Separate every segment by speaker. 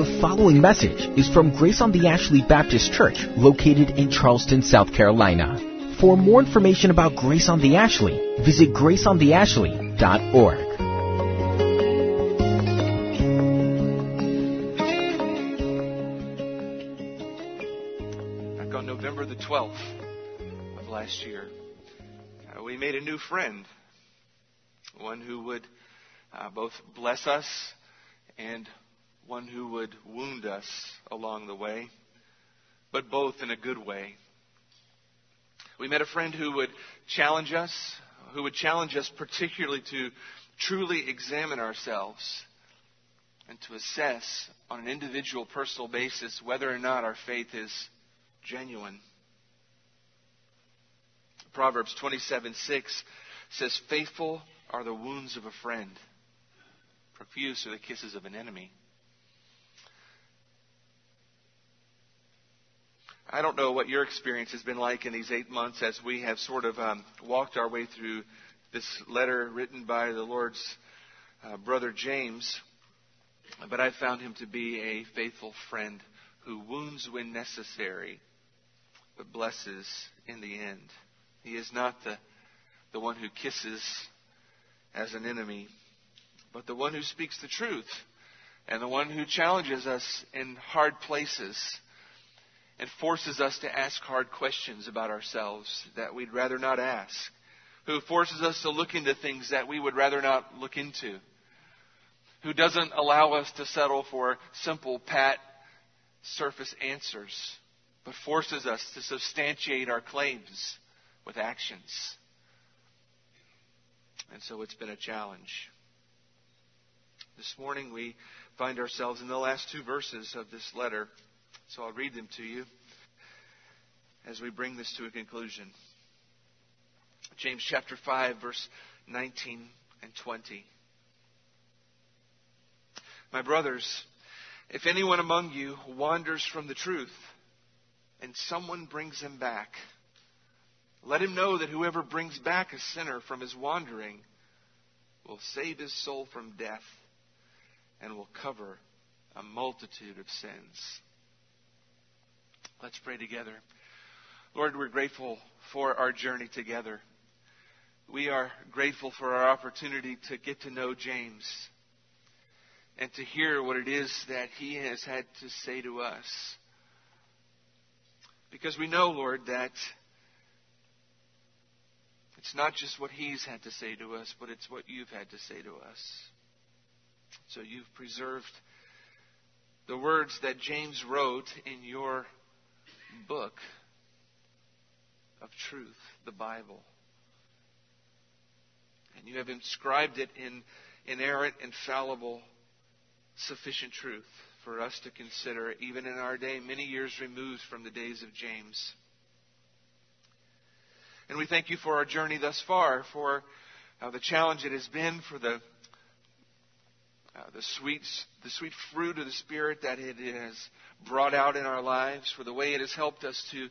Speaker 1: The following message is from Grace on the Ashley Baptist Church, located in Charleston, South Carolina. For more information about Grace on the Ashley, visit graceontheashley.org.
Speaker 2: Back on November the 12th of last year, uh, we made a new friend, one who would uh, both bless us and one who would wound us along the way, but both in a good way. We met a friend who would challenge us, who would challenge us particularly to truly examine ourselves and to assess on an individual personal basis whether or not our faith is genuine. Proverbs 27 6 says, Faithful are the wounds of a friend, profuse are the kisses of an enemy. I don't know what your experience has been like in these eight months as we have sort of um, walked our way through this letter written by the Lord's uh, brother James, but I found him to be a faithful friend who wounds when necessary, but blesses in the end. He is not the, the one who kisses as an enemy, but the one who speaks the truth and the one who challenges us in hard places and forces us to ask hard questions about ourselves that we'd rather not ask, who forces us to look into things that we would rather not look into, who doesn't allow us to settle for simple, pat, surface answers, but forces us to substantiate our claims with actions. And so it's been a challenge. This morning we find ourselves in the last two verses of this letter. So I'll read them to you as we bring this to a conclusion. James chapter 5, verse 19 and 20. My brothers, if anyone among you wanders from the truth and someone brings him back, let him know that whoever brings back a sinner from his wandering will save his soul from death and will cover a multitude of sins. Let's pray together. Lord, we're grateful for our journey together. We are grateful for our opportunity to get to know James and to hear what it is that he has had to say to us. Because we know, Lord, that it's not just what he's had to say to us, but it's what you've had to say to us. So you've preserved the words that James wrote in your book of truth, the Bible. And you have inscribed it in inerrant, infallible, sufficient truth for us to consider, even in our day, many years removed from the days of James. And we thank you for our journey thus far, for uh, the challenge it has been, for the uh, the sweet, the sweet fruit of the Spirit that it has brought out in our lives, for the way it has helped us to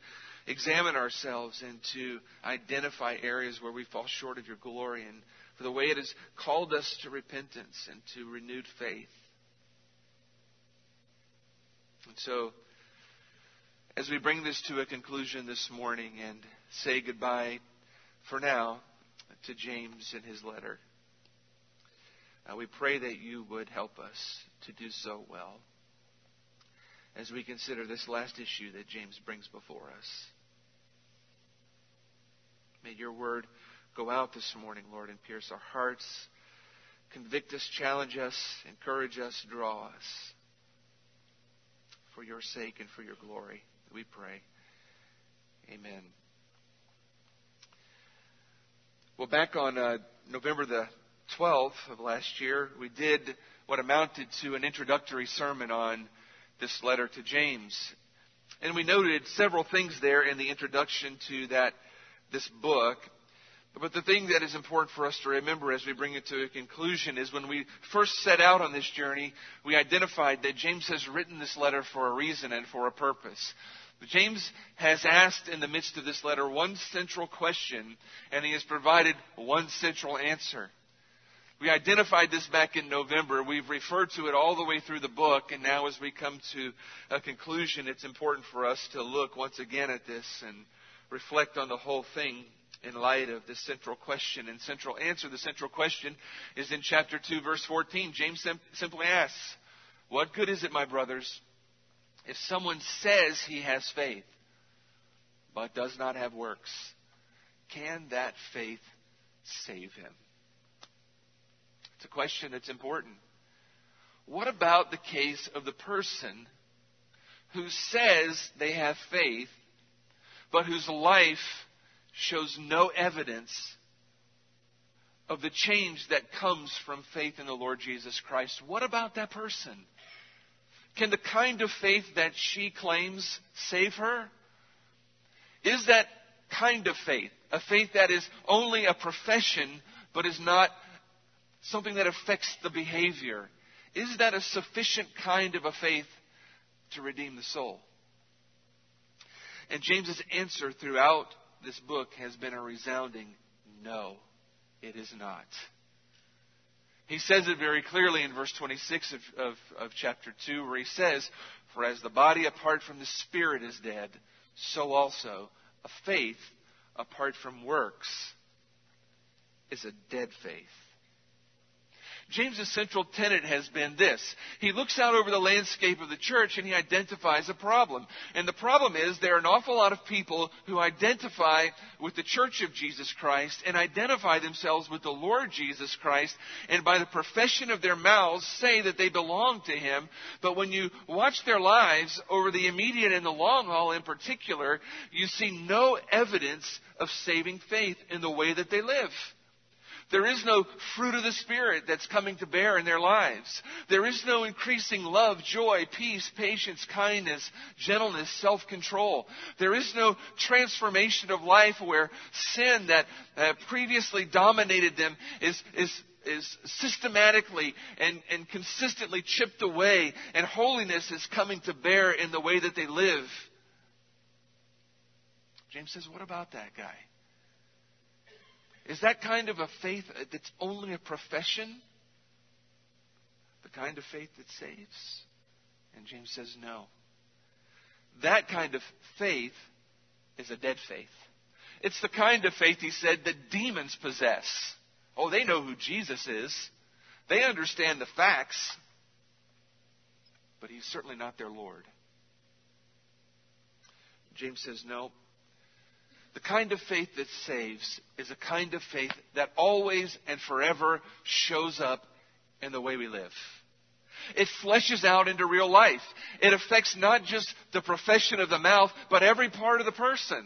Speaker 2: examine ourselves and to identify areas where we fall short of your glory, and for the way it has called us to repentance and to renewed faith. And so, as we bring this to a conclusion this morning and say goodbye for now to James and his letter, uh, we pray that you would help us to do so well as we consider this last issue that James brings before us. May your word go out this morning, Lord, and pierce our hearts, convict us, challenge us, encourage us, draw us. For your sake and for your glory, we pray. Amen. Well, back on uh, November the 12th of last year, we did what amounted to an introductory sermon on this letter to James. And we noted several things there in the introduction to that this book. But the thing that is important for us to remember as we bring it to a conclusion is when we first set out on this journey, we identified that James has written this letter for a reason and for a purpose. James has asked in the midst of this letter one central question, and he has provided one central answer. We identified this back in November. We've referred to it all the way through the book, and now as we come to a conclusion, it's important for us to look once again at this and reflect on the whole thing in light of this central question and central answer. The central question is in chapter 2, verse 14. James sim- simply asks, What good is it, my brothers, if someone says he has faith, but does not have works? Can that faith save him? It's a question that's important. What about the case of the person who says they have faith, but whose life shows no evidence of the change that comes from faith in the Lord Jesus Christ? What about that person? Can the kind of faith that she claims save her? Is that kind of faith a faith that is only a profession but is not something that affects the behavior. Is that a sufficient kind of a faith to redeem the soul? And James's answer throughout this book has been a resounding no, it is not. He says it very clearly in verse 26 of, of, of, chapter 2, where he says, For as the body apart from the spirit is dead, so also a faith apart from works is a dead faith. James's central tenet has been this. He looks out over the landscape of the church and he identifies a problem. And the problem is there are an awful lot of people who identify with the church of Jesus Christ and identify themselves with the Lord Jesus Christ and by the profession of their mouths say that they belong to him. But when you watch their lives over the immediate and the long haul in particular, you see no evidence of saving faith in the way that they live. There is no fruit of the Spirit that's coming to bear in their lives. There is no increasing love, joy, peace, patience, kindness, gentleness, self control. There is no transformation of life where sin that uh, previously dominated them is, is is systematically and, and consistently chipped away, and holiness is coming to bear in the way that they live. James says, What about that guy? Is that kind of a faith that's only a profession? The kind of faith that saves? And James says, no. That kind of faith is a dead faith. It's the kind of faith, he said, that demons possess. Oh, they know who Jesus is. They understand the facts. But he's certainly not their Lord. James says, no, the kind of faith that saves is a kind of faith that always and forever shows up in the way we live. It fleshes out into real life. It affects not just the profession of the mouth, but every part of the person.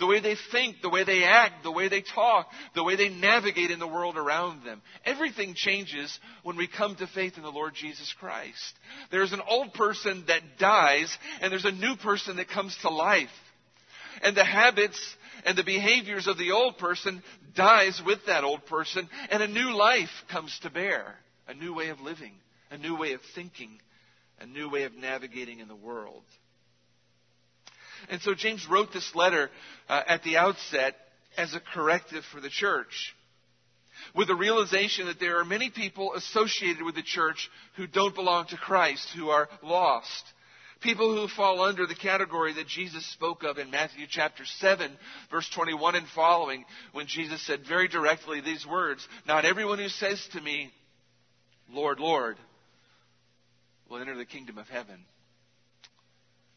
Speaker 2: The way they think, the way they act, the way they talk, the way they navigate in the world around them. Everything changes when we come to faith in the Lord Jesus Christ. There's an old person that dies, and there's a new person that comes to life and the habits and the behaviors of the old person dies with that old person, and a new life comes to bear. A new way of living, a new way of thinking, a new way of navigating in the world. And so James wrote this letter uh, at the outset as a corrective for the church. With the realization that there are many people associated with the church who don't belong to Christ, who are lost. People who fall under the category that Jesus spoke of in Matthew chapter 7, verse 21 and following, when Jesus said very directly these words Not everyone who says to me, Lord, Lord, will enter the kingdom of heaven,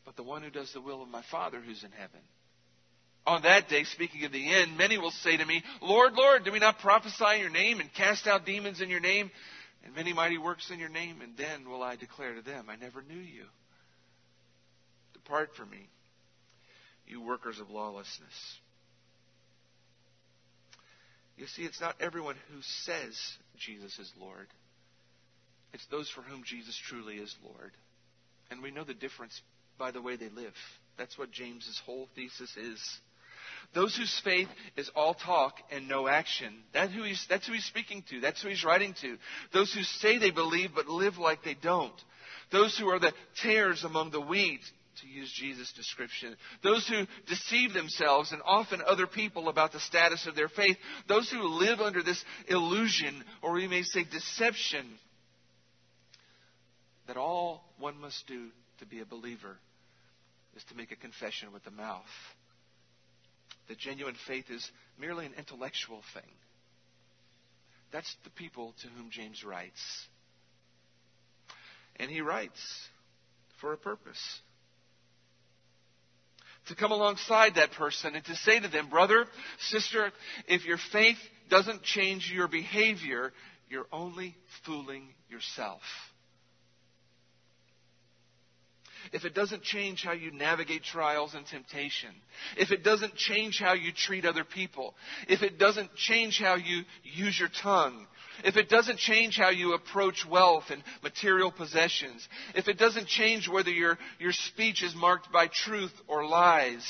Speaker 2: but the one who does the will of my Father who's in heaven. On that day, speaking of the end, many will say to me, Lord, Lord, do we not prophesy in your name and cast out demons in your name and many mighty works in your name? And then will I declare to them, I never knew you. Depart from me, you workers of lawlessness. You see, it's not everyone who says Jesus is Lord. It's those for whom Jesus truly is Lord. And we know the difference by the way they live. That's what James's whole thesis is. Those whose faith is all talk and no action. That's who, he's, that's who he's speaking to. That's who he's writing to. Those who say they believe but live like they don't. Those who are the tares among the wheat to use Jesus' description. Those who deceive themselves and often other people about the status of their faith. Those who live under this illusion, or we may say deception, that all one must do to be a believer is to make a confession with the mouth. That genuine faith is merely an intellectual thing. That's the people to whom James writes. And he writes for a purpose. To come alongside that person and to say to them, brother, sister, if your faith doesn't change your behavior, you're only fooling yourself if it doesn't change how you navigate trials and temptation, if it doesn't change how you treat other people, if it doesn't change how you use your tongue, if it doesn't change how you approach wealth and material possessions, if it doesn't change whether your, your speech is marked by truth or lies,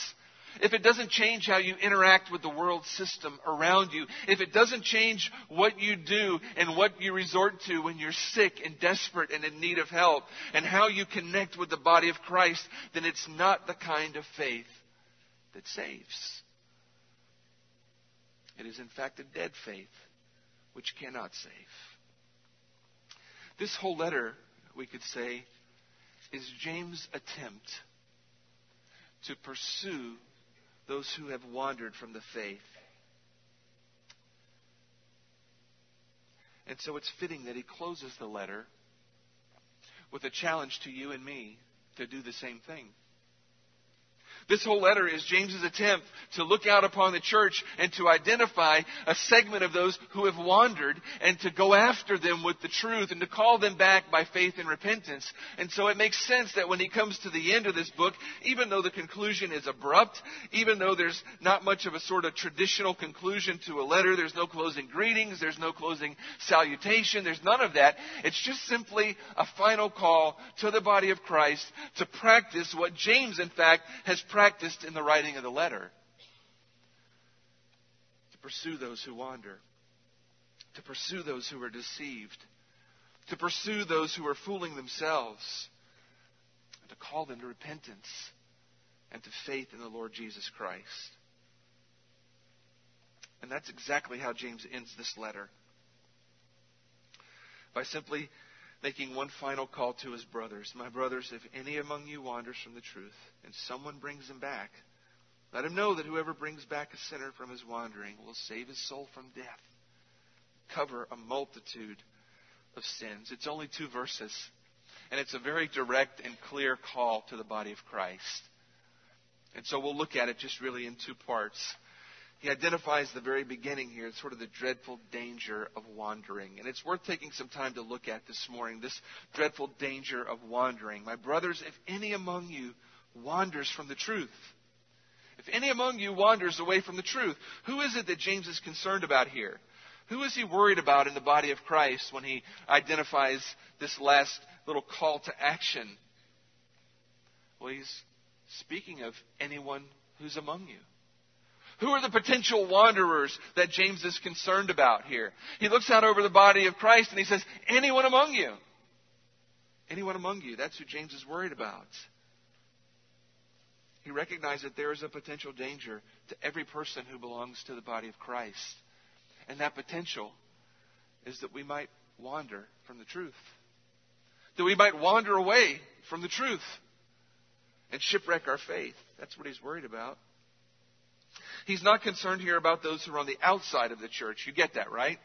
Speaker 2: if it doesn't change how you interact with the world system around you, if it doesn't change what you do and what you resort to when you're sick and desperate and in need of help, and how you connect with the body of Christ, then it's not the kind of faith that saves. It is, in fact, a dead faith which cannot save. This whole letter, we could say, is James' attempt to pursue those who have wandered from the faith. And so it's fitting that he closes the letter with a challenge to you and me to do the same thing. This whole letter is James's attempt to look out upon the church and to identify a segment of those who have wandered and to go after them with the truth and to call them back by faith and repentance. And so it makes sense that when he comes to the end of this book, even though the conclusion is abrupt, even though there's not much of a sort of traditional conclusion to a letter, there's no closing greetings, there's no closing salutation, there's none of that. It's just simply a final call to the body of Christ to practice what James, in fact, has practiced in the writing of the letter to pursue those who wander, to pursue those who are deceived, to pursue those who are fooling themselves, and to call them to repentance and to faith in the Lord Jesus Christ. And that's exactly how James ends this letter. By simply making one final call to his brothers. My brothers, if any among you wanders from the truth, and someone brings him back, let him know that whoever brings back a sinner from his wandering will save his soul from death, cover a multitude of sins. It's only two verses, and it's a very direct and clear call to the body of Christ. And so we'll look at it just really in two parts he identifies the very beginning here, sort of the dreadful danger of wandering. And it's worth taking some time to look at this morning, this dreadful danger of wandering. My brothers, if any among you wanders from the truth, if any among you wanders away from the truth, who is it that James is concerned about here? Who is he worried about in the body of Christ when he identifies this last little call to action? Well, he's speaking of anyone who's among you. Who are the potential wanderers that James is concerned about here? He looks out over the body of Christ and he says, Anyone among you? Anyone among you? That's who James is worried about. He recognizes that there is a potential danger to every person who belongs to the body of Christ. And that potential is that we might wander from the truth. That we might wander away from the truth and shipwreck our faith. That's what he's worried about. He's not concerned here about those who are on the outside of the church. You get that, right?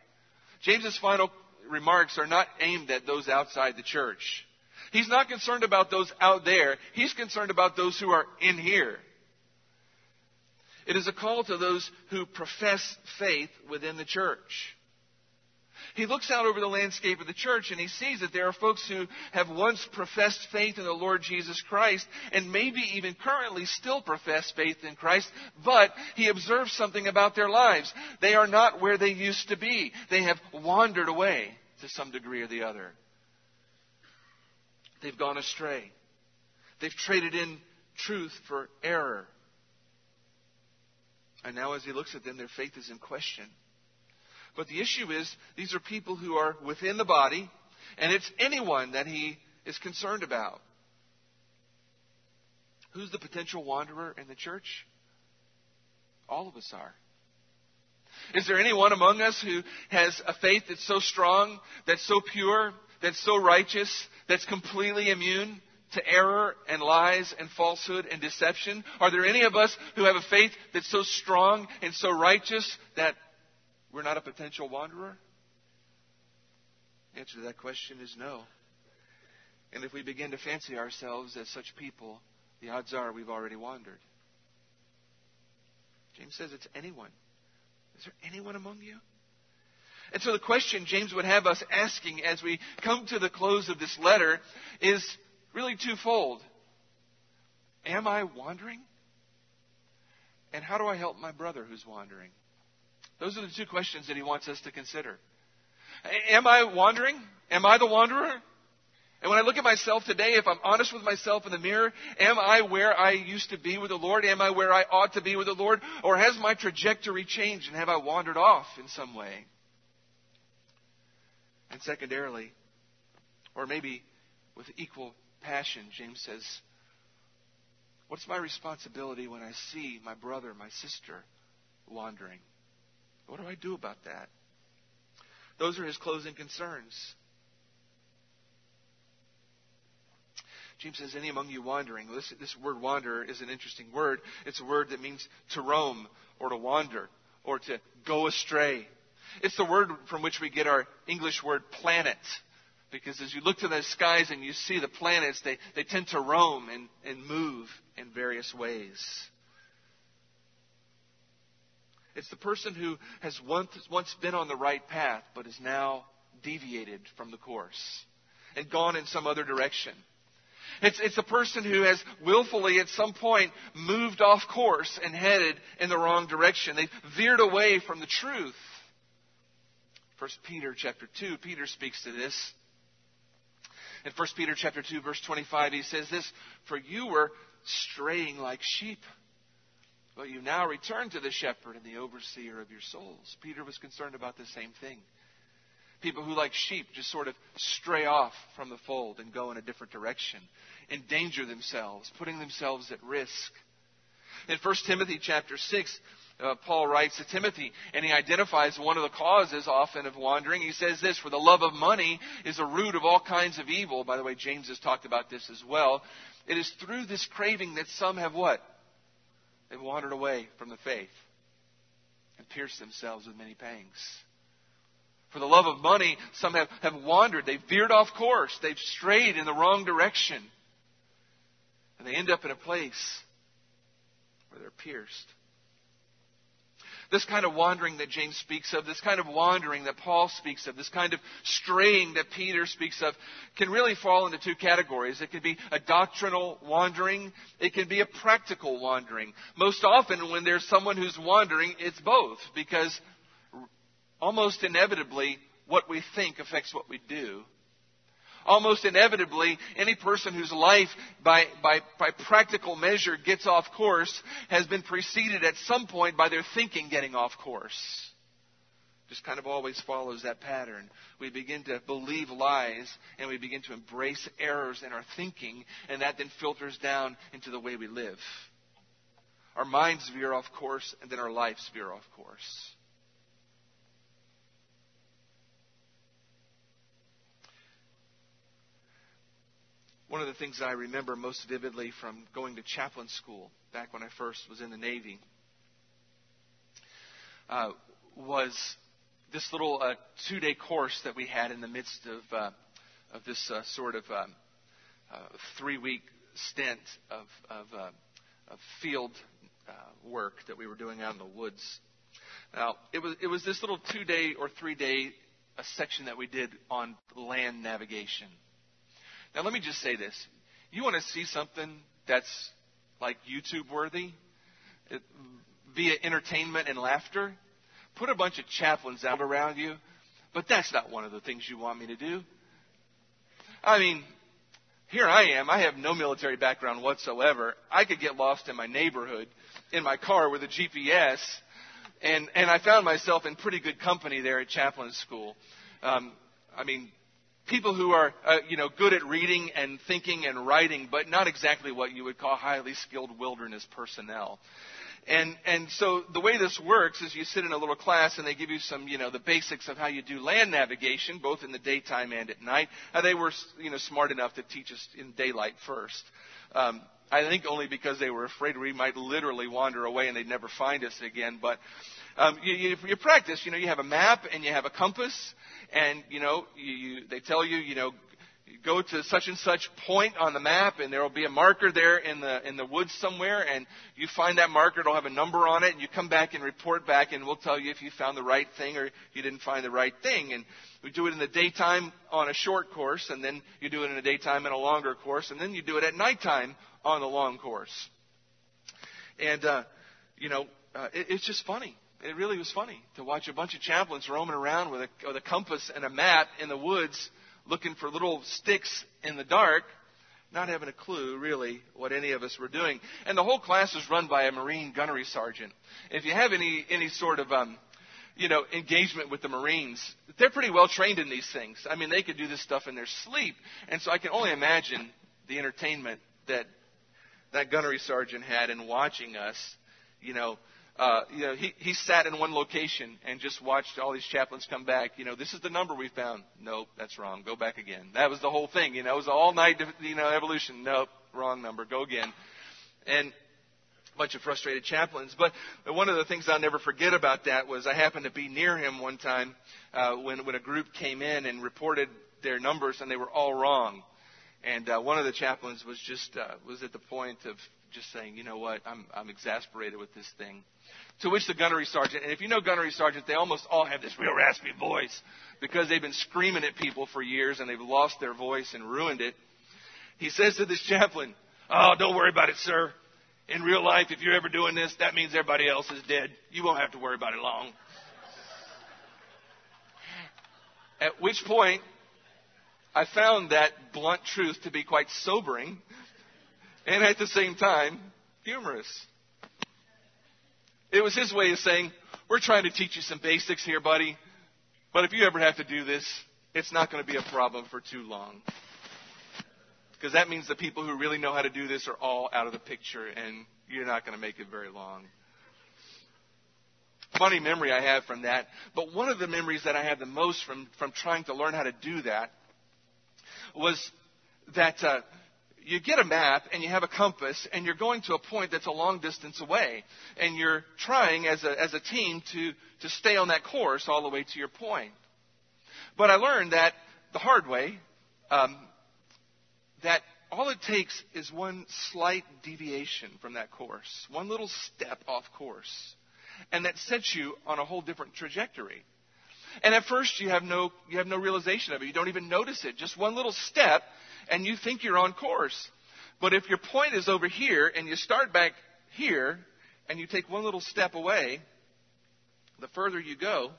Speaker 2: James's final remarks are not aimed at those outside the church. He's not concerned about those out there. He's concerned about those who are in here. It is a call to those who profess faith within the church. He looks out over the landscape of the church and he sees that there are folks who have once professed faith in the Lord Jesus Christ and maybe even currently still profess faith in Christ, but he observes something about their lives. They are not where they used to be. They have wandered away to some degree or the other. They've gone astray. They've traded in truth for error. And now, as he looks at them, their faith is in question. But the issue is, these are people who are within the body, and it's anyone that he is concerned about. Who's the potential wanderer in the church? All of us are. Is there anyone among us who has a faith that's so strong, that's so pure, that's so righteous, that's completely immune to error and lies and falsehood and deception? Are there any of us who have a faith that's so strong and so righteous that we're not a potential wanderer? The answer to that question is no. And if we begin to fancy ourselves as such people, the odds are we've already wandered. James says it's anyone. Is there anyone among you? And so the question James would have us asking as we come to the close of this letter is really twofold. Am I wandering? And how do I help my brother who's wandering? Those are the two questions that he wants us to consider. Am I wandering? Am I the wanderer? And when I look at myself today, if I'm honest with myself in the mirror, am I where I used to be with the Lord? Am I where I ought to be with the Lord? Or has my trajectory changed and have I wandered off in some way? And secondarily, or maybe with equal passion, James says, What's my responsibility when I see my brother, my sister wandering? What do I do about that? Those are his closing concerns. James says, Any among you wandering? This, this word wander is an interesting word. It's a word that means to roam or to wander or to go astray. It's the word from which we get our English word planet. Because as you look to the skies and you see the planets, they, they tend to roam and, and move in various ways. It's the person who has once, once been on the right path, but is now deviated from the course and gone in some other direction. It's, it's a person who has willfully at some point moved off course and headed in the wrong direction. They've veered away from the truth. First Peter chapter 2, Peter speaks to this. In 1 Peter chapter 2 verse 25 he says this, For you were straying like sheep, but you now return to the shepherd and the overseer of your souls. Peter was concerned about the same thing. People who, like sheep, just sort of stray off from the fold and go in a different direction, endanger themselves, putting themselves at risk. In 1 Timothy chapter 6, uh, Paul writes to Timothy, and he identifies one of the causes often of wandering. He says this, for the love of money is a root of all kinds of evil. By the way, James has talked about this as well. It is through this craving that some have what? They've wandered away from the faith and pierced themselves with many pangs. For the love of money, some have, have wandered. They've veered off course. They've strayed in the wrong direction. And they end up in a place where they're pierced. This kind of wandering that James speaks of, this kind of wandering that Paul speaks of, this kind of straying that Peter speaks of, can really fall into two categories. It can be a doctrinal wandering, it can be a practical wandering. Most often, when there's someone who's wandering, it's both, because almost inevitably, what we think affects what we do. Almost inevitably, any person whose life, by, by, by practical measure, gets off course has been preceded at some point by their thinking getting off course. Just kind of always follows that pattern. We begin to believe lies and we begin to embrace errors in our thinking, and that then filters down into the way we live. Our minds veer off course, and then our lives veer off course. One of the things I remember most vividly from going to chaplain school back when I first was in the Navy uh, was this little uh, two day course that we had in the midst of, uh, of this uh, sort of um, uh, three week stint of, of, uh, of field work that we were doing out in the woods. Now, it was, it was this little two day or three day section that we did on land navigation. Now, let me just say this. You want to see something that's like YouTube worthy it, via entertainment and laughter? Put a bunch of chaplains out around you. But that's not one of the things you want me to do. I mean, here I am. I have no military background whatsoever. I could get lost in my neighborhood in my car with a GPS. And, and I found myself in pretty good company there at chaplain school. Um, I mean, people who are, uh, you know, good at reading and thinking and writing, but not exactly what you would call highly skilled wilderness personnel. And, and so the way this works is you sit in a little class and they give you some, you know, the basics of how you do land navigation, both in the daytime and at night. Uh, they were, you know, smart enough to teach us in daylight first. Um, I think only because they were afraid we might literally wander away and they'd never find us again. But um, you, you, you practice. You know, you have a map and you have a compass, and you know, you, you, they tell you, you know, go to such and such point on the map and there will be a marker there in the in the woods somewhere and you find that marker it'll have a number on it and you come back and report back and we'll tell you if you found the right thing or you didn't find the right thing and we do it in the daytime on a short course and then you do it in the daytime in a longer course and then you do it at nighttime on the long course and uh you know uh, it, it's just funny it really was funny to watch a bunch of chaplains roaming around with a, with a compass and a map in the woods looking for little sticks in the dark, not having a clue really what any of us were doing. And the whole class was run by a Marine gunnery sergeant. If you have any any sort of um, you know engagement with the Marines, they're pretty well trained in these things. I mean, they could do this stuff in their sleep, and so I can only imagine the entertainment that that gunnery sergeant had in watching us, you know, uh, you know, he, he sat in one location and just watched all these chaplains come back. You know, this is the number we found. Nope, that's wrong. Go back again. That was the whole thing. You know, it was all night, you know, evolution. Nope, wrong number. Go again. And a bunch of frustrated chaplains. But one of the things I'll never forget about that was I happened to be near him one time uh, when when a group came in and reported their numbers and they were all wrong. And uh, one of the chaplains was just uh, was at the point of just saying, you know what, I'm I'm exasperated with this thing. To which the gunnery sergeant, and if you know gunnery sergeant, they almost all have this real raspy voice because they've been screaming at people for years and they've lost their voice and ruined it. He says to this chaplain, Oh, don't worry about it, sir. In real life, if you're ever doing this, that means everybody else is dead. You won't have to worry about it long. At which point, I found that blunt truth to be quite sobering and at the same time humorous. It was his way of saying, We're trying to teach you some basics here, buddy. But if you ever have to do this, it's not going to be a problem for too long. Because that means the people who really know how to do this are all out of the picture, and you're not going to make it very long. Funny memory I have from that. But one of the memories that I have the most from, from trying to learn how to do that was that uh, you get a map and you have a compass and you're going to a point that's a long distance away and you're trying as a, as a team to, to stay on that course all the way to your point. But I learned that the hard way, um, that all it takes is one slight deviation from that course, one little step off course, and that sets you on a whole different trajectory. And at first you have no you have no realization of it. You don't even notice it. Just one little step and you think you're on course. But if your point is over here and you start back here and you take one little step away, the further you go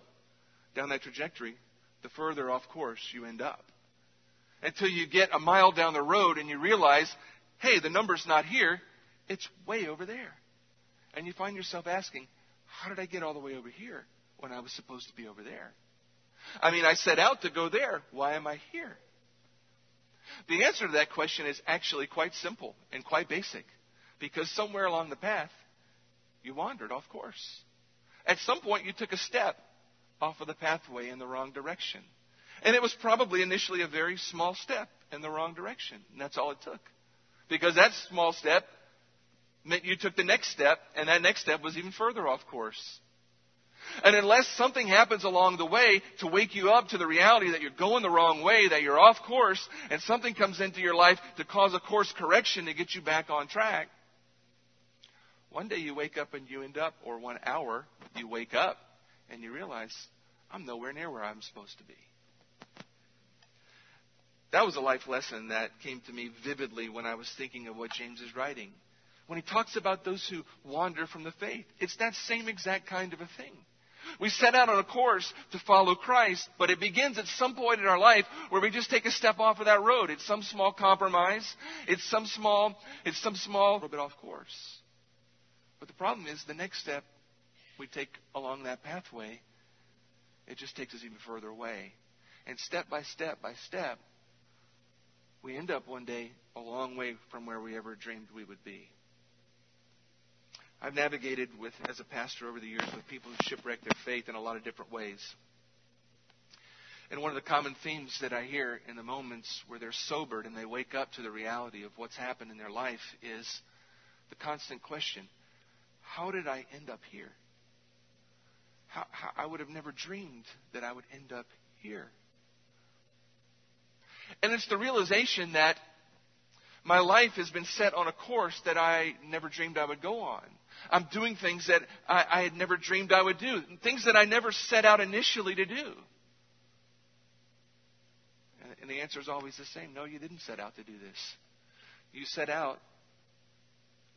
Speaker 2: down that trajectory, the further off course you end up. Until you get a mile down the road and you realize, hey, the number's not here, it's way over there. And you find yourself asking, how did I get all the way over here when I was supposed to be over there? I mean, I set out to go there. Why am I here? The answer to that question is actually quite simple and quite basic. Because somewhere along the path, you wandered off course. At some point, you took a step off of the pathway in the wrong direction. And it was probably initially a very small step in the wrong direction. And that's all it took. Because that small step meant you took the next step, and that next step was even further off course. And unless something happens along the way to wake you up to the reality that you're going the wrong way, that you're off course, and something comes into your life to cause a course correction to get you back on track, one day you wake up and you end up, or one hour you wake up and you realize, I'm nowhere near where I'm supposed to be. That was a life lesson that came to me vividly when I was thinking of what James is writing. When he talks about those who wander from the faith, it's that same exact kind of a thing. We set out on a course to follow Christ, but it begins at some point in our life where we just take a step off of that road. It's some small compromise. It's some small, it's some small a little bit off course. But the problem is the next step we take along that pathway, it just takes us even further away. And step by step by step, we end up one day a long way from where we ever dreamed we would be. I've navigated with, as a pastor over the years, with people who shipwreck their faith in a lot of different ways. And one of the common themes that I hear in the moments where they're sobered and they wake up to the reality of what's happened in their life is the constant question how did I end up here? How, how, I would have never dreamed that I would end up here. And it's the realization that my life has been set on a course that I never dreamed I would go on. I'm doing things that I, I had never dreamed I would do, things that I never set out initially to do. And the answer is always the same no, you didn't set out to do this. You set out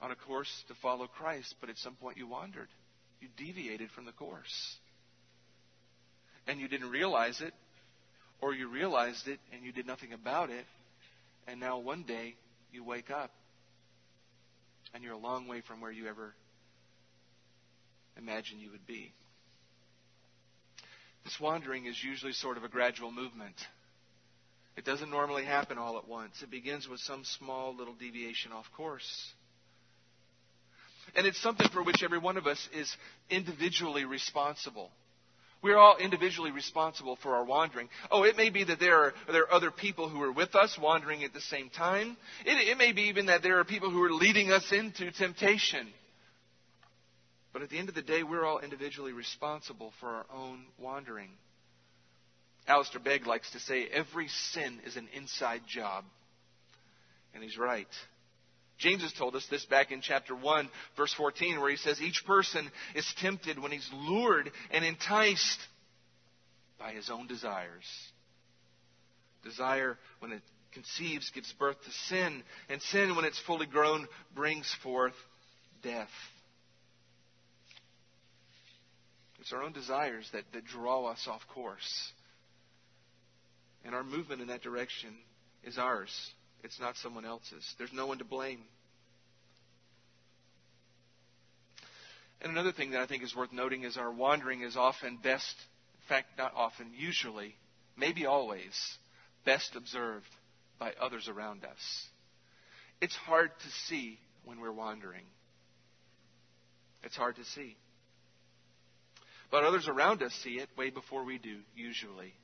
Speaker 2: on a course to follow Christ, but at some point you wandered. You deviated from the course. And you didn't realize it, or you realized it and you did nothing about it, and now one day you wake up and you're a long way from where you ever imagined you would be. This wandering is usually sort of a gradual movement. It doesn't normally happen all at once. It begins with some small little deviation off course. And it's something for which every one of us is individually responsible. We're all individually responsible for our wandering. Oh, it may be that there are, there are other people who are with us wandering at the same time. It, it may be even that there are people who are leading us into temptation. But at the end of the day, we're all individually responsible for our own wandering. Alistair Begg likes to say every sin is an inside job. And he's right. James has told us this back in chapter 1, verse 14, where he says, Each person is tempted when he's lured and enticed by his own desires. Desire, when it conceives, gives birth to sin, and sin, when it's fully grown, brings forth death. It's our own desires that, that draw us off course. And our movement in that direction is ours. It's not someone else's. There's no one to blame. And another thing that I think is worth noting is our wandering is often best, in fact, not often, usually, maybe always, best observed by others around us. It's hard to see when we're wandering. It's hard to see. But others around us see it way before we do, usually.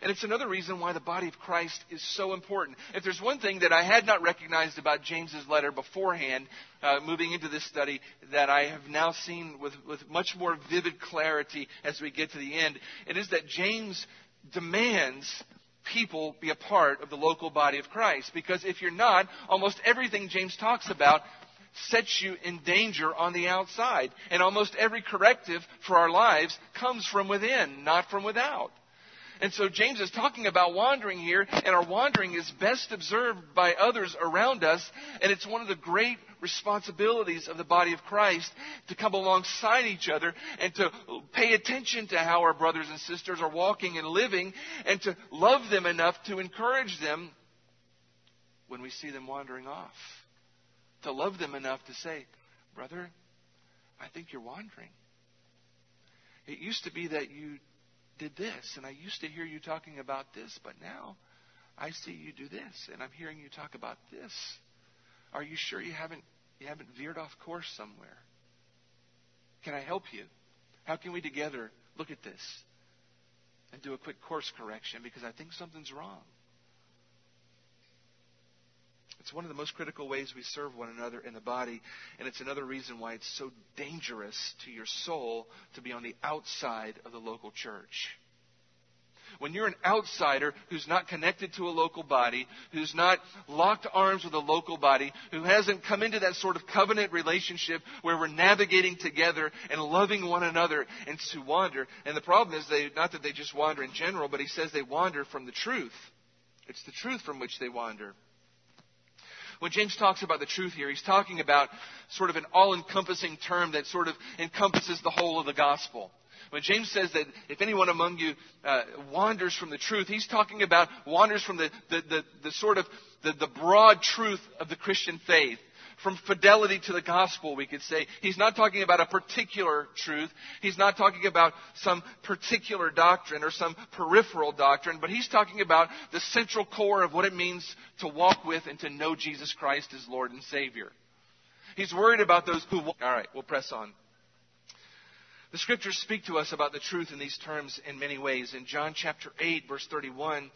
Speaker 2: And it's another reason why the body of Christ is so important. If there's one thing that I had not recognized about James's letter beforehand, uh, moving into this study, that I have now seen with, with much more vivid clarity as we get to the end, it is that James demands people be a part of the local body of Christ. Because if you're not, almost everything James talks about sets you in danger on the outside. And almost every corrective for our lives comes from within, not from without. And so James is talking about wandering here, and our wandering is best observed by others around us, and it's one of the great responsibilities of the body of Christ to come alongside each other and to pay attention to how our brothers and sisters are walking and living, and to love them enough to encourage them when we see them wandering off. To love them enough to say, Brother, I think you're wandering. It used to be that you did this, and I used to hear you talking about this, but now I see you do this, and I'm hearing you talk about this. Are you sure you haven't you haven't veered off course somewhere? Can I help you? How can we together look at this and do a quick course correction because I think something's wrong? It's one of the most critical ways we serve one another in the body, and it's another reason why it's so dangerous to your soul to be on the outside of the local church. When you're an outsider who's not connected to a local body, who's not locked arms with a local body, who hasn't come into that sort of covenant relationship where we're navigating together and loving one another and to wander. And the problem is they, not that they just wander in general, but he says they wander from the truth. It's the truth from which they wander. When James talks about the truth here, he's talking about sort of an all encompassing term that sort of encompasses the whole of the gospel. When James says that if anyone among you uh, wanders from the truth, he's talking about wanders from the, the, the, the sort of the, the broad truth of the Christian faith from fidelity to the gospel, we could say. He's not talking about a particular truth. He's not talking about some particular doctrine or some peripheral doctrine, but he's talking about the central core of what it means to walk with and to know Jesus Christ as Lord and Savior. He's worried about those who. All right, we'll press on. The scriptures speak to us about the truth in these terms in many ways. In John chapter 8, verse 31,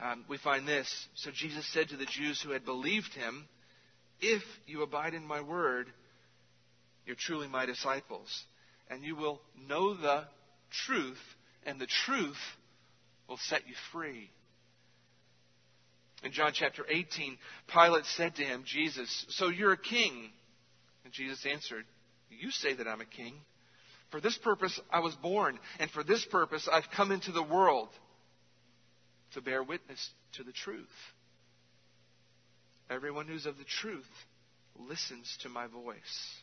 Speaker 2: um, we find this. So Jesus said to the Jews who had believed him, If you abide in my word, you're truly my disciples, and you will know the truth, and the truth will set you free. In John chapter 18, Pilate said to him, Jesus, So you're a king? And Jesus answered, You say that I'm a king. For this purpose I was born, and for this purpose I've come into the world to bear witness to the truth. Everyone who's of the truth listens to my voice.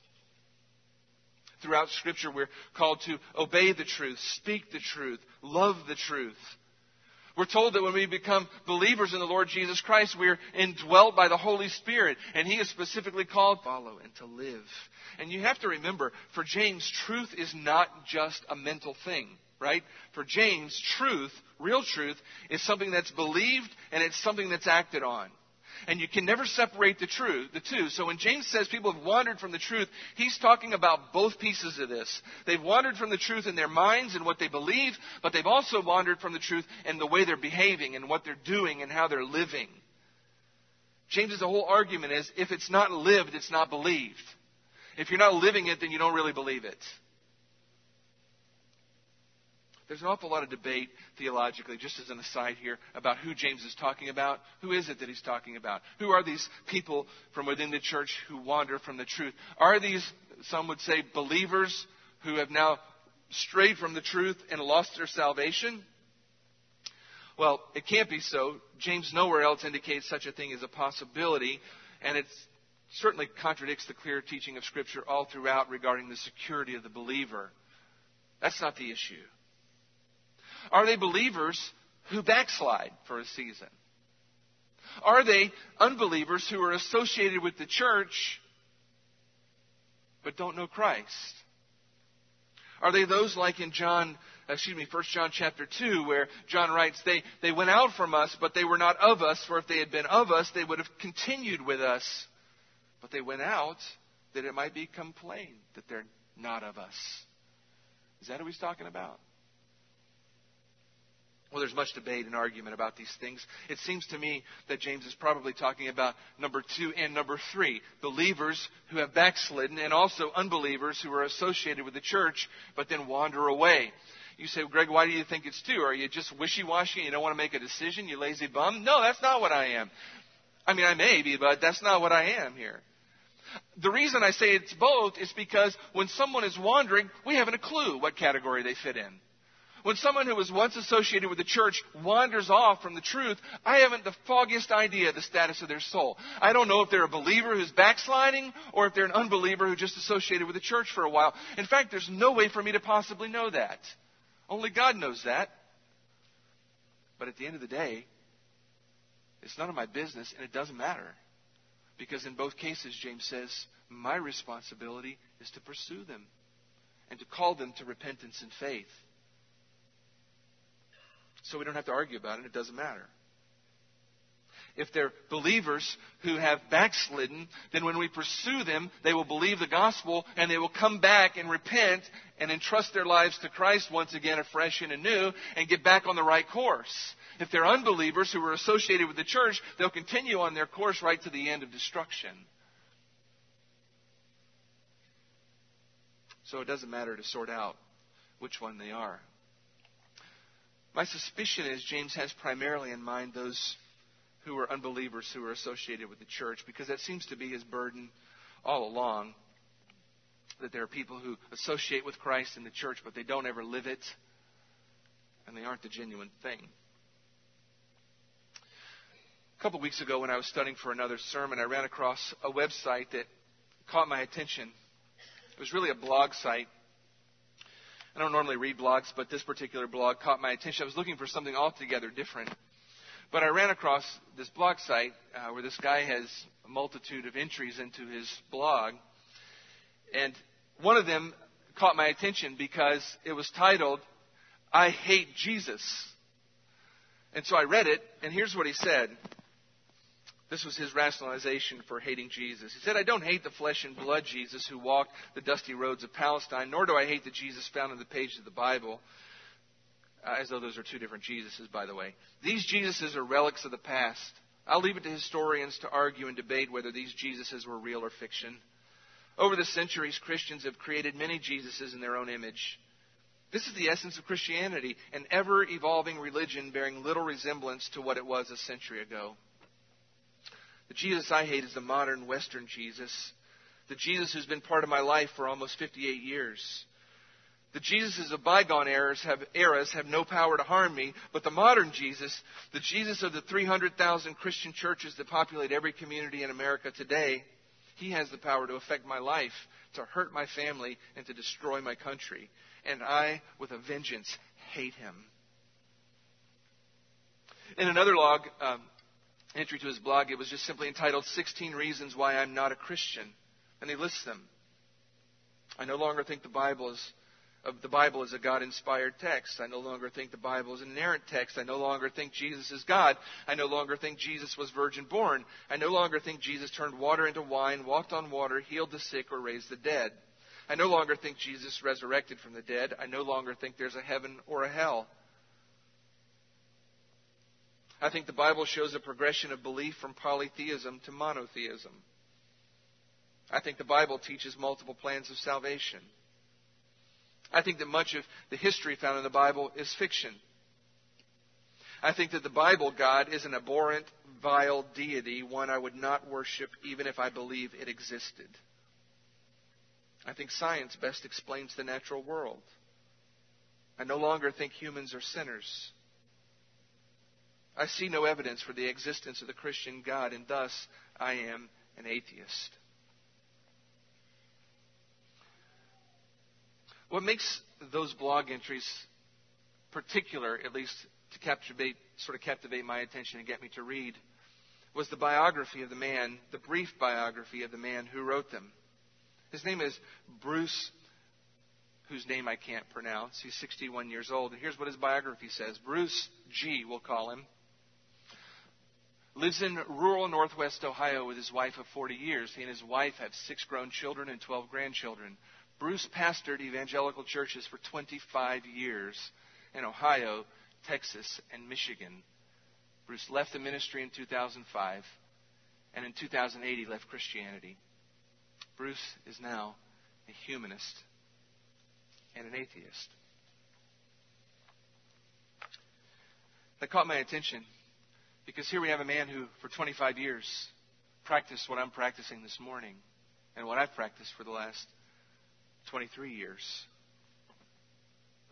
Speaker 2: Throughout Scripture, we're called to obey the truth, speak the truth, love the truth. We're told that when we become believers in the Lord Jesus Christ, we're indwelt by the Holy Spirit, and He is specifically called to follow and to live. And you have to remember, for James, truth is not just a mental thing, right? For James, truth, real truth, is something that's believed and it's something that's acted on. And you can never separate the truth, the two. So when James says people have wandered from the truth, he's talking about both pieces of this. They've wandered from the truth in their minds and what they believe, but they've also wandered from the truth in the way they're behaving and what they're doing and how they're living. James's whole argument is if it's not lived, it's not believed. If you're not living it, then you don't really believe it. There's an awful lot of debate theologically, just as an aside here, about who James is talking about. Who is it that he's talking about? Who are these people from within the church who wander from the truth? Are these, some would say, believers who have now strayed from the truth and lost their salvation? Well, it can't be so. James nowhere else indicates such a thing as a possibility, and it certainly contradicts the clear teaching of Scripture all throughout regarding the security of the believer. That's not the issue. Are they believers who backslide for a season? Are they unbelievers who are associated with the church but don't know Christ? Are they those like in John, excuse me, 1 John chapter 2, where John writes, they, they went out from us, but they were not of us, for if they had been of us, they would have continued with us. But they went out that it might become plain that they're not of us. Is that who he's talking about? Well, there's much debate and argument about these things. It seems to me that James is probably talking about number two and number three believers who have backslidden, and also unbelievers who are associated with the church but then wander away. You say, Greg, why do you think it's two? Are you just wishy washy and you don't want to make a decision, you lazy bum? No, that's not what I am. I mean, I may be, but that's not what I am here. The reason I say it's both is because when someone is wandering, we haven't a clue what category they fit in. When someone who was once associated with the church wanders off from the truth, I haven't the foggiest idea of the status of their soul. I don't know if they're a believer who's backsliding or if they're an unbeliever who just associated with the church for a while. In fact, there's no way for me to possibly know that. Only God knows that. But at the end of the day, it's none of my business and it doesn't matter. Because in both cases, James says, my responsibility is to pursue them and to call them to repentance and faith. So we don't have to argue about it. It doesn't matter. If they're believers who have backslidden, then when we pursue them, they will believe the gospel and they will come back and repent and entrust their lives to Christ once again afresh and anew and get back on the right course. If they're unbelievers who are associated with the church, they'll continue on their course right to the end of destruction. So it doesn't matter to sort out which one they are. My suspicion is James has primarily in mind those who are unbelievers who are associated with the church, because that seems to be his burden all along. That there are people who associate with Christ in the church, but they don't ever live it, and they aren't the genuine thing. A couple of weeks ago, when I was studying for another sermon, I ran across a website that caught my attention. It was really a blog site I don't normally read blogs, but this particular blog caught my attention. I was looking for something altogether different. But I ran across this blog site uh, where this guy has a multitude of entries into his blog. And one of them caught my attention because it was titled, I Hate Jesus. And so I read it, and here's what he said. This was his rationalization for hating Jesus. He said, I don't hate the flesh and blood Jesus who walked the dusty roads of Palestine, nor do I hate the Jesus found in the pages of the Bible, uh, as though those are two different Jesuses, by the way. These Jesuses are relics of the past. I'll leave it to historians to argue and debate whether these Jesuses were real or fiction. Over the centuries, Christians have created many Jesuses in their own image. This is the essence of Christianity, an ever evolving religion bearing little resemblance to what it was a century ago. The Jesus I hate is the modern Western Jesus, the Jesus who's been part of my life for almost 58 years. The Jesuses of bygone eras have, eras have no power to harm me, but the modern Jesus, the Jesus of the 300,000 Christian churches that populate every community in America today, he has the power to affect my life, to hurt my family, and to destroy my country. And I, with a vengeance, hate him. In another log, um, entry to his blog, it was just simply entitled 16 Reasons Why I'm Not a Christian. And he lists them. I no longer think the Bible is the Bible is a God inspired text. I no longer think the Bible is an inerrant text. I no longer think Jesus is God. I no longer think Jesus was virgin born. I no longer think Jesus turned water into wine, walked on water, healed the sick, or raised the dead. I no longer think Jesus resurrected from the dead. I no longer think there's a heaven or a hell. I think the Bible shows a progression of belief from polytheism to monotheism. I think the Bible teaches multiple plans of salvation. I think that much of the history found in the Bible is fiction. I think that the Bible God is an abhorrent, vile deity, one I would not worship even if I believe it existed. I think science best explains the natural world. I no longer think humans are sinners. I see no evidence for the existence of the Christian God, and thus I am an atheist. What makes those blog entries particular, at least to captivate, sort of captivate my attention and get me to read, was the biography of the man, the brief biography of the man who wrote them. His name is Bruce, whose name I can't pronounce. He's 61 years old. And here's what his biography says Bruce G., we'll call him, lives in rural northwest Ohio with his wife of 40 years. He and his wife have six grown children and 12 grandchildren. Bruce pastored evangelical churches for 25 years in Ohio, Texas, and Michigan. Bruce left the ministry in 2005, and in 2008 he left Christianity. Bruce is now a humanist and an atheist. That caught my attention because here we have a man who, for 25 years, practiced what I'm practicing this morning and what I've practiced for the last 23 years,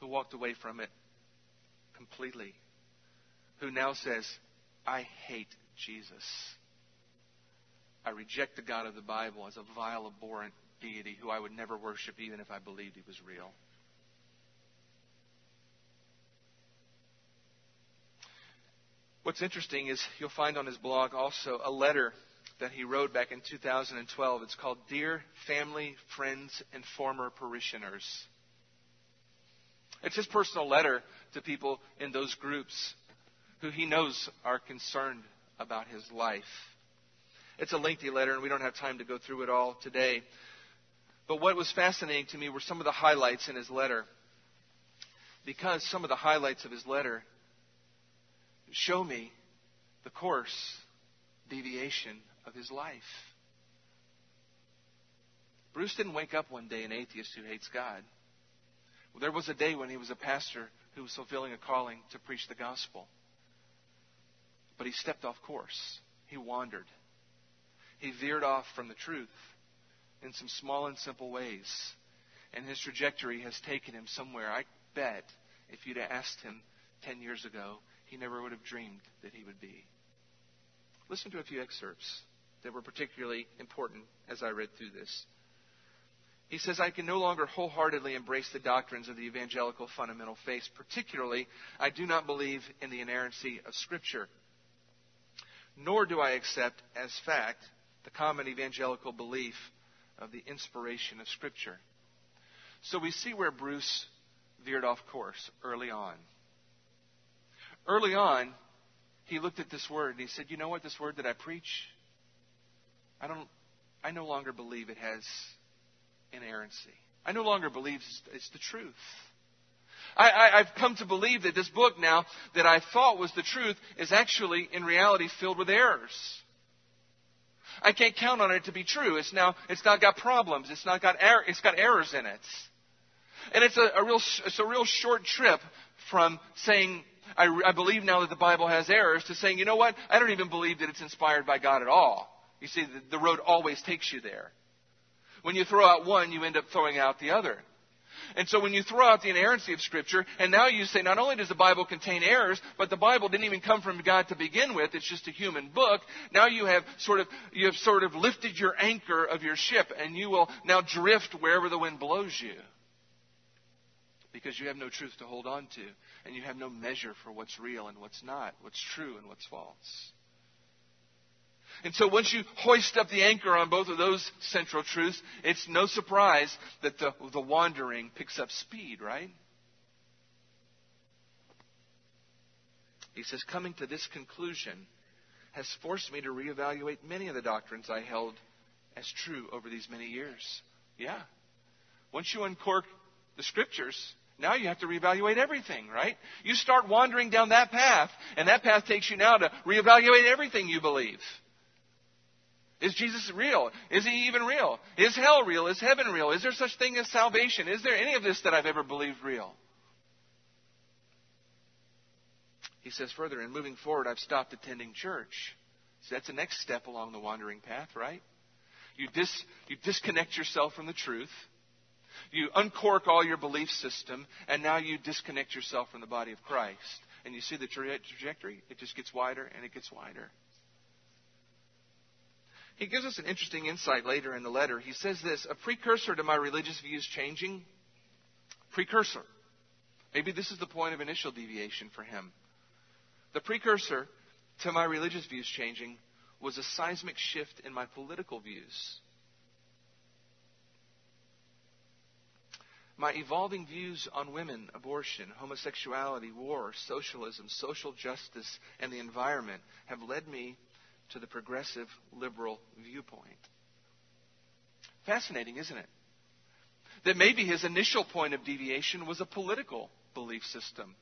Speaker 2: who walked away from it completely, who now says, I hate Jesus. I reject the God of the Bible as a vile, abhorrent deity who I would never worship even if I believed he was real. What's interesting is you'll find on his blog also a letter that he wrote back in 2012. It's called Dear Family, Friends, and Former Parishioners. It's his personal letter to people in those groups who he knows are concerned about his life. It's a lengthy letter, and we don't have time to go through it all today. But what was fascinating to me were some of the highlights in his letter. Because some of the highlights of his letter show me the course deviation of his life. Bruce didn't wake up one day an atheist who hates God. Well, there was a day when he was a pastor who was fulfilling a calling to preach the gospel. But he stepped off course. He wandered. He veered off from the truth in some small and simple ways. And his trajectory has taken him somewhere. I bet if you'd asked him 10 years ago, he never would have dreamed that he would be. Listen to a few excerpts that were particularly important as I read through this. He says, I can no longer wholeheartedly embrace the doctrines of the evangelical fundamental faith. Particularly, I do not believe in the inerrancy of Scripture. nor do I accept as fact the common evangelical belief of the inspiration of Scripture. So we see where Bruce veered off course early on. Early on, he looked at this word and he said, You know what, this word that I preach, I don't I no longer believe it has inerrancy. I no longer believe it's the truth. I, have come to believe that this book now that I thought was the truth is actually in reality filled with errors. I can't count on it to be true. It's now it's not got problems. It's not got er, it's got errors in it. And it's a, a real it's a real short trip from saying I, I believe now that the Bible has errors to saying you know what I don't even believe that it's inspired by God at all. You see, the, the road always takes you there. When you throw out one, you end up throwing out the other. And so when you throw out the inerrancy of Scripture, and now you say not only does the Bible contain errors, but the Bible didn't even come from God to begin with, it's just a human book, now you have sort of, you have sort of lifted your anchor of your ship, and you will now drift wherever the wind blows you. Because you have no truth to hold on to, and you have no measure for what's real and what's not, what's true and what's false. And so once you hoist up the anchor on both of those central truths, it's no surprise that the, the wandering picks up speed, right? He says, coming to this conclusion has forced me to reevaluate many of the doctrines I held as true over these many years. Yeah. Once you uncork the scriptures, now you have to reevaluate everything, right? You start wandering down that path, and that path takes you now to reevaluate everything you believe. Is Jesus real? Is he even real? Is hell real? Is heaven real? Is there such thing as salvation? Is there any of this that I've ever believed real? He says further, and moving forward, I've stopped attending church. So that's the next step along the wandering path, right? You, dis, you disconnect yourself from the truth. You uncork all your belief system, and now you disconnect yourself from the body of Christ. And you see the trajectory? It just gets wider and it gets wider. He gives us an interesting insight later in the letter. He says this a precursor to my religious views changing. Precursor. Maybe this is the point of initial deviation for him. The precursor to my religious views changing was a seismic shift in my political views. My evolving views on women, abortion, homosexuality, war, socialism, social justice, and the environment have led me to the progressive liberal viewpoint. Fascinating, isn't it? That maybe his initial point of deviation was a political belief system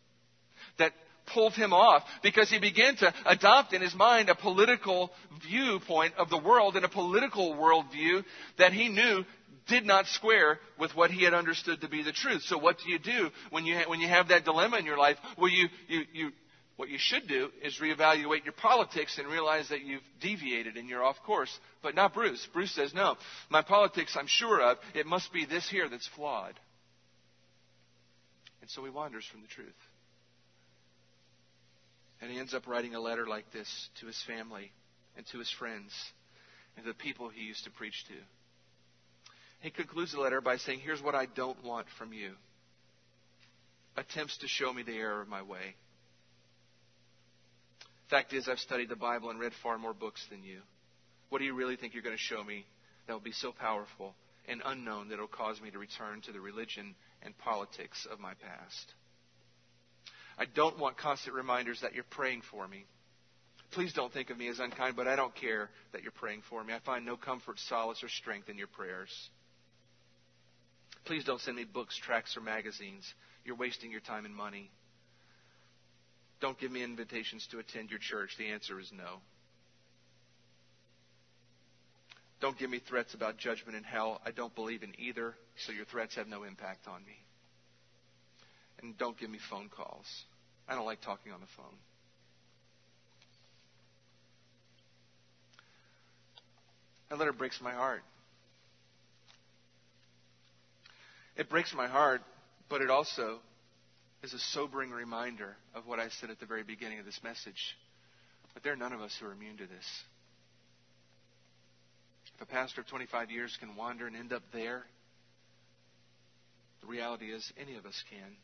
Speaker 2: that pulled him off because he began to adopt in his mind a political viewpoint of the world and a political worldview that he knew did not square with what he had understood to be the truth. So what do you do when you, when you have that dilemma in your life? Well, you, you, you, what you should do is reevaluate your politics and realize that you've deviated and you're off course. But not Bruce. Bruce says, no, my politics I'm sure of, it must be this here that's flawed. And so he wanders from the truth. And he ends up writing a letter like this to his family and to his friends and to the people he used to preach to. He concludes the letter by saying, Here's what I don't want from you attempts to show me the error of my way Fact is, I've studied the Bible and read far more books than you. What do you really think you're going to show me that will be so powerful and unknown that it will cause me to return to the religion and politics of my past? I don't want constant reminders that you're praying for me. Please don't think of me as unkind, but I don't care that you're praying for me. I find no comfort, solace, or strength in your prayers. Please don't send me books, tracts, or magazines. You're wasting your time and money. Don't give me invitations to attend your church. The answer is no. Don't give me threats about judgment and hell. I don't believe in either, so your threats have no impact on me. And don't give me phone calls. I don't like talking on the phone. That letter breaks my heart. It breaks my heart, but it also is a sobering reminder of what I said at the very beginning of this message. But there are none of us who are immune to this. If a pastor of 25 years can wander and end up there, the reality is any of us can.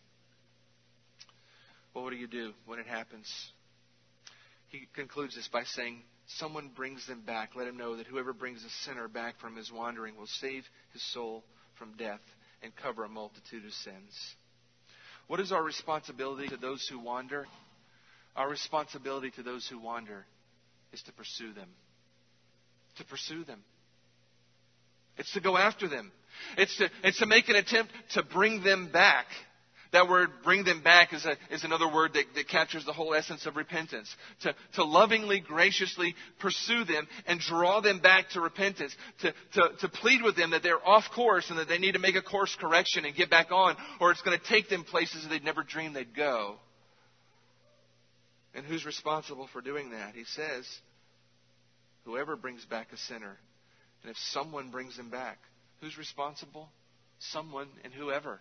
Speaker 2: What do you do when it happens? he concludes this by saying, Someone brings them back. Let him know that whoever brings a sinner back from his wandering will save his soul from death and cover a multitude of sins. What is our responsibility to those who wander? Our responsibility to those who wander is to pursue them. To pursue them. It's to go after them. It's to, it's to make an attempt to bring them back. That word, bring them back, is, a, is another word that, that captures the whole essence of repentance. To, to lovingly, graciously pursue them and draw them back to repentance. To, to, to plead with them that they're off course and that they need to make a course correction and get back on, or it's going to take them places they'd never dreamed they'd go. And who's responsible for doing that? He says, whoever brings back a sinner. And if someone brings him back, who's responsible? Someone and whoever.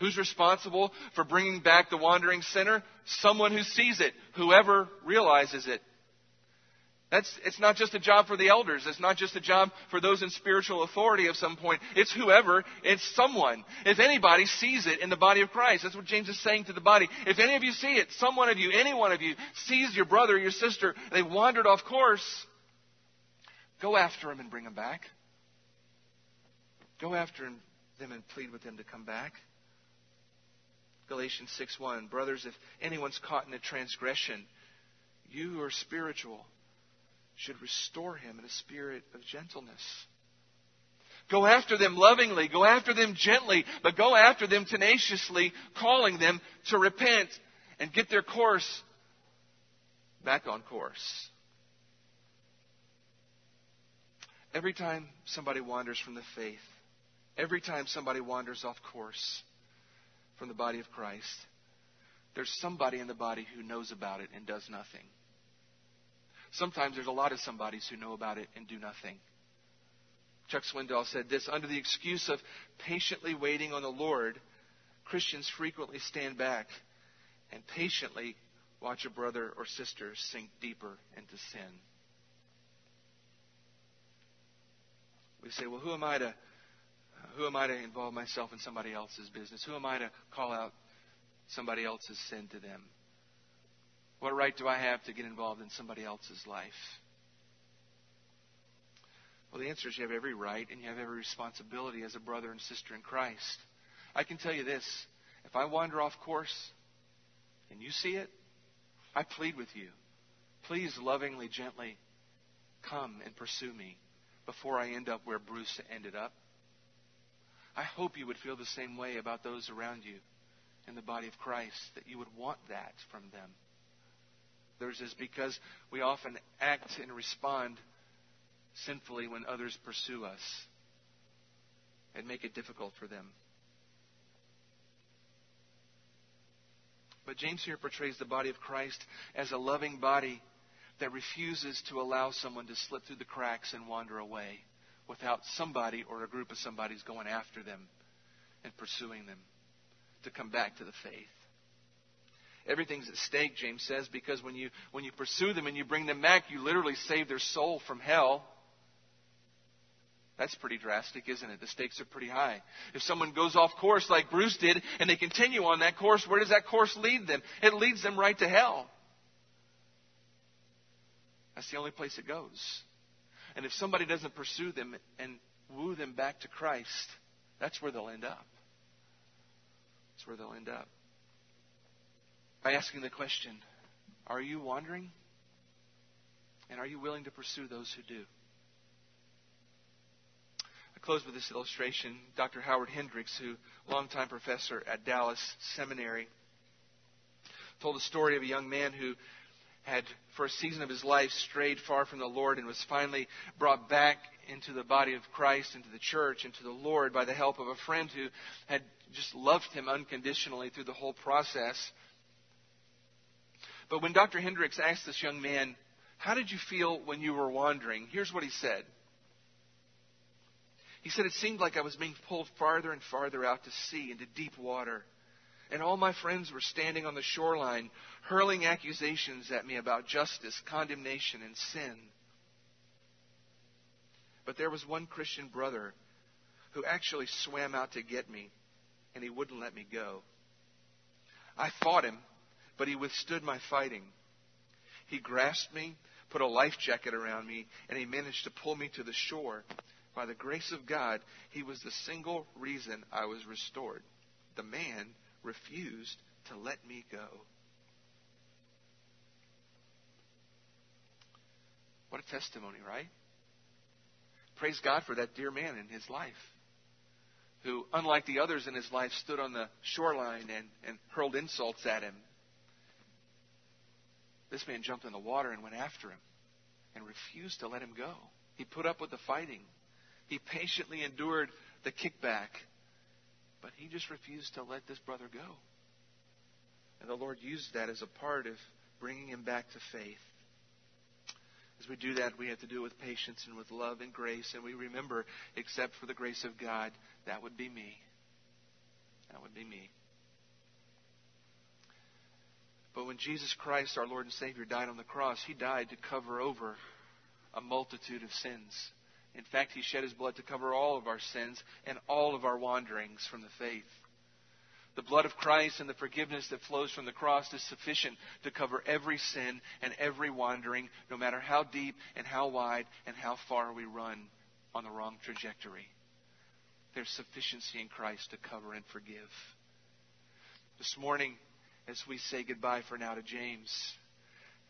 Speaker 2: Who's responsible for bringing back the wandering sinner? Someone who sees it, whoever realizes it. That's, it's not just a job for the elders. It's not just a job for those in spiritual authority of some point. It's whoever, it's someone. If anybody sees it in the body of Christ, that's what James is saying to the body. If any of you see it, some one of you, any one of you, sees your brother your sister, they've wandered off course, go after them and bring them back. Go after them and plead with them to come back. Galatians 6:1 Brothers if anyone's caught in a transgression you who are spiritual should restore him in a spirit of gentleness. Go after them lovingly, go after them gently, but go after them tenaciously, calling them to repent and get their course back on course. Every time somebody wanders from the faith, every time somebody wanders off course, from the body of Christ, there's somebody in the body who knows about it and does nothing. Sometimes there's a lot of somebodies who know about it and do nothing. Chuck Swindoll said this Under the excuse of patiently waiting on the Lord, Christians frequently stand back and patiently watch a brother or sister sink deeper into sin. We say, well, who am I to who am I to involve myself in somebody else's business? Who am I to call out somebody else's sin to them? What right do I have to get involved in somebody else's life? Well, the answer is you have every right and you have every responsibility as a brother and sister in Christ. I can tell you this if I wander off course and you see it, I plead with you. Please lovingly, gently come and pursue me before I end up where Bruce ended up. I hope you would feel the same way about those around you in the body of Christ, that you would want that from them. There's is because we often act and respond sinfully when others pursue us and make it difficult for them. But James here portrays the body of Christ as a loving body that refuses to allow someone to slip through the cracks and wander away without somebody or a group of somebody's going after them and pursuing them to come back to the faith. Everything's at stake, James says, because when you, when you pursue them and you bring them back, you literally save their soul from hell. That's pretty drastic, isn't it? The stakes are pretty high. If someone goes off course like Bruce did and they continue on that course, where does that course lead them? It leads them right to hell. That's the only place it goes. And if somebody doesn't pursue them and woo them back to Christ, that's where they'll end up. That's where they'll end up. By asking the question, are you wandering? And are you willing to pursue those who do? I close with this illustration. Dr. Howard Hendricks, who longtime professor at Dallas Seminary, told a story of a young man who had, for a season of his life, strayed far from the Lord and was finally brought back into the body of Christ, into the church, into the Lord by the help of a friend who had just loved him unconditionally through the whole process. But when Dr. Hendricks asked this young man, How did you feel when you were wandering? Here's what he said. He said, It seemed like I was being pulled farther and farther out to sea into deep water and all my friends were standing on the shoreline, hurling accusations at me about justice, condemnation, and sin. But there was one Christian brother who actually swam out to get me, and he wouldn't let me go. I fought him, but he withstood my fighting. He grasped me, put a life jacket around me, and he managed to pull me to the shore. By the grace of God, he was the single reason I was restored. The man refused to let me go. What a testimony, right? Praise God for that dear man in his life who, unlike the others in his life, stood on the shoreline and, and hurled insults at him. This man jumped in the water and went after him and refused to let him go. He put up with the fighting. He patiently endured the kickback. But he just refused to let this brother go. And the Lord used that as a part of bringing him back to faith. As we do that, we have to do it with patience and with love and grace. And we remember, except for the grace of God, that would be me. That would be me. But when Jesus Christ, our Lord and Savior, died on the cross, He died to cover over a multitude of sins. In fact, He shed His blood to cover all of our sins and all of our wanderings from the faith. The blood of Christ and the forgiveness that flows from the cross is sufficient to cover every sin and every wandering, no matter how deep and how wide and how far we run on the wrong trajectory. There's sufficiency in Christ to cover and forgive. This morning, as we say goodbye for now to James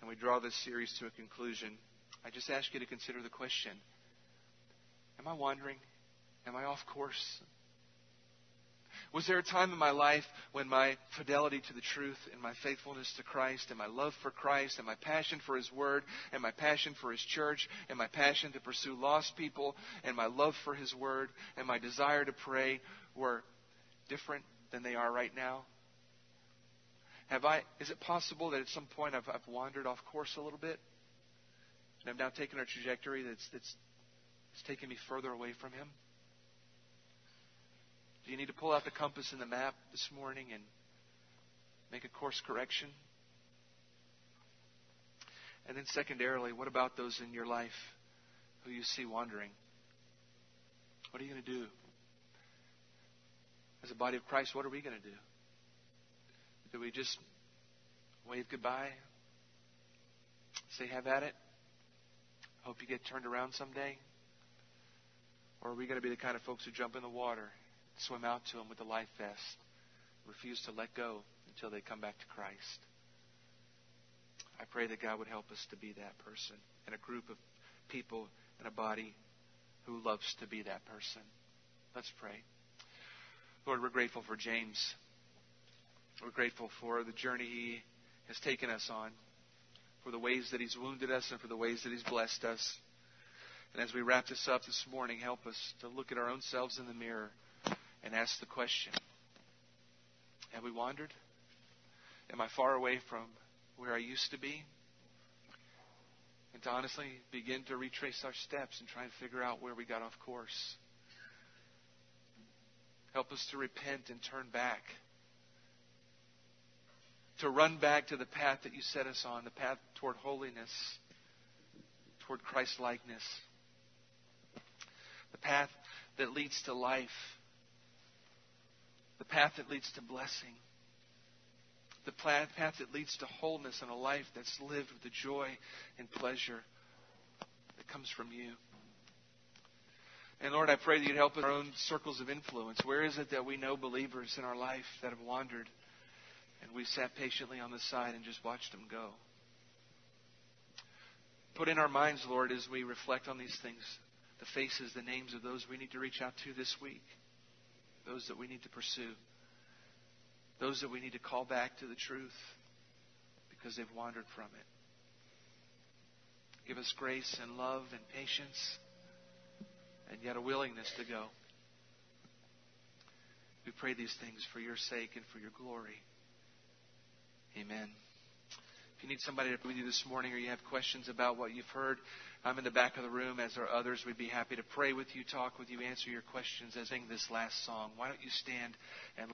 Speaker 2: and we draw this series to a conclusion, I just ask you to consider the question Am I wandering? Am I off course? Was there a time in my life when my fidelity to the truth and my faithfulness to Christ and my love for Christ and my passion for His Word and my passion for His church and my passion to pursue lost people and my love for His Word and my desire to pray were different than they are right now? Have I, is it possible that at some point I've, I've wandered off course a little bit? And I've now taken a trajectory that's, that's, that's taken me further away from Him? Do you need to pull out the compass and the map this morning and make a course correction? And then, secondarily, what about those in your life who you see wandering? What are you going to do? As a body of Christ, what are we going to do? Do we just wave goodbye? Say, have at it? Hope you get turned around someday? Or are we going to be the kind of folks who jump in the water swim out to them with a life vest, refuse to let go until they come back to Christ. I pray that God would help us to be that person and a group of people and a body who loves to be that person. Let's pray. Lord, we're grateful for James. We're grateful for the journey he has taken us on, for the ways that he's wounded us and for the ways that he's blessed us. And as we wrap this up this morning, help us to look at our own selves in the mirror and ask the question Have we wandered? Am I far away from where I used to be? And to honestly begin to retrace our steps and try and figure out where we got off course. Help us to repent and turn back. To run back to the path that you set us on, the path toward holiness, toward Christ likeness, the path that leads to life the path that leads to blessing, the path that leads to wholeness and a life that's lived with the joy and pleasure that comes from you. And Lord, I pray that you'd help us in our own circles of influence. Where is it that we know believers in our life that have wandered and we sat patiently on the side and just watched them go? Put in our minds, Lord, as we reflect on these things, the faces, the names of those we need to reach out to this week those that we need to pursue, those that we need to call back to the truth because they've wandered from it. Give us grace and love and patience and yet a willingness to go. We pray these things for your sake and for your glory. Amen. If you need somebody to be with you this morning or you have questions about what you've heard, I'm in the back of the room, as are others. We'd be happy to pray with you, talk with you, answer your questions as sing this last song. Why don't you stand and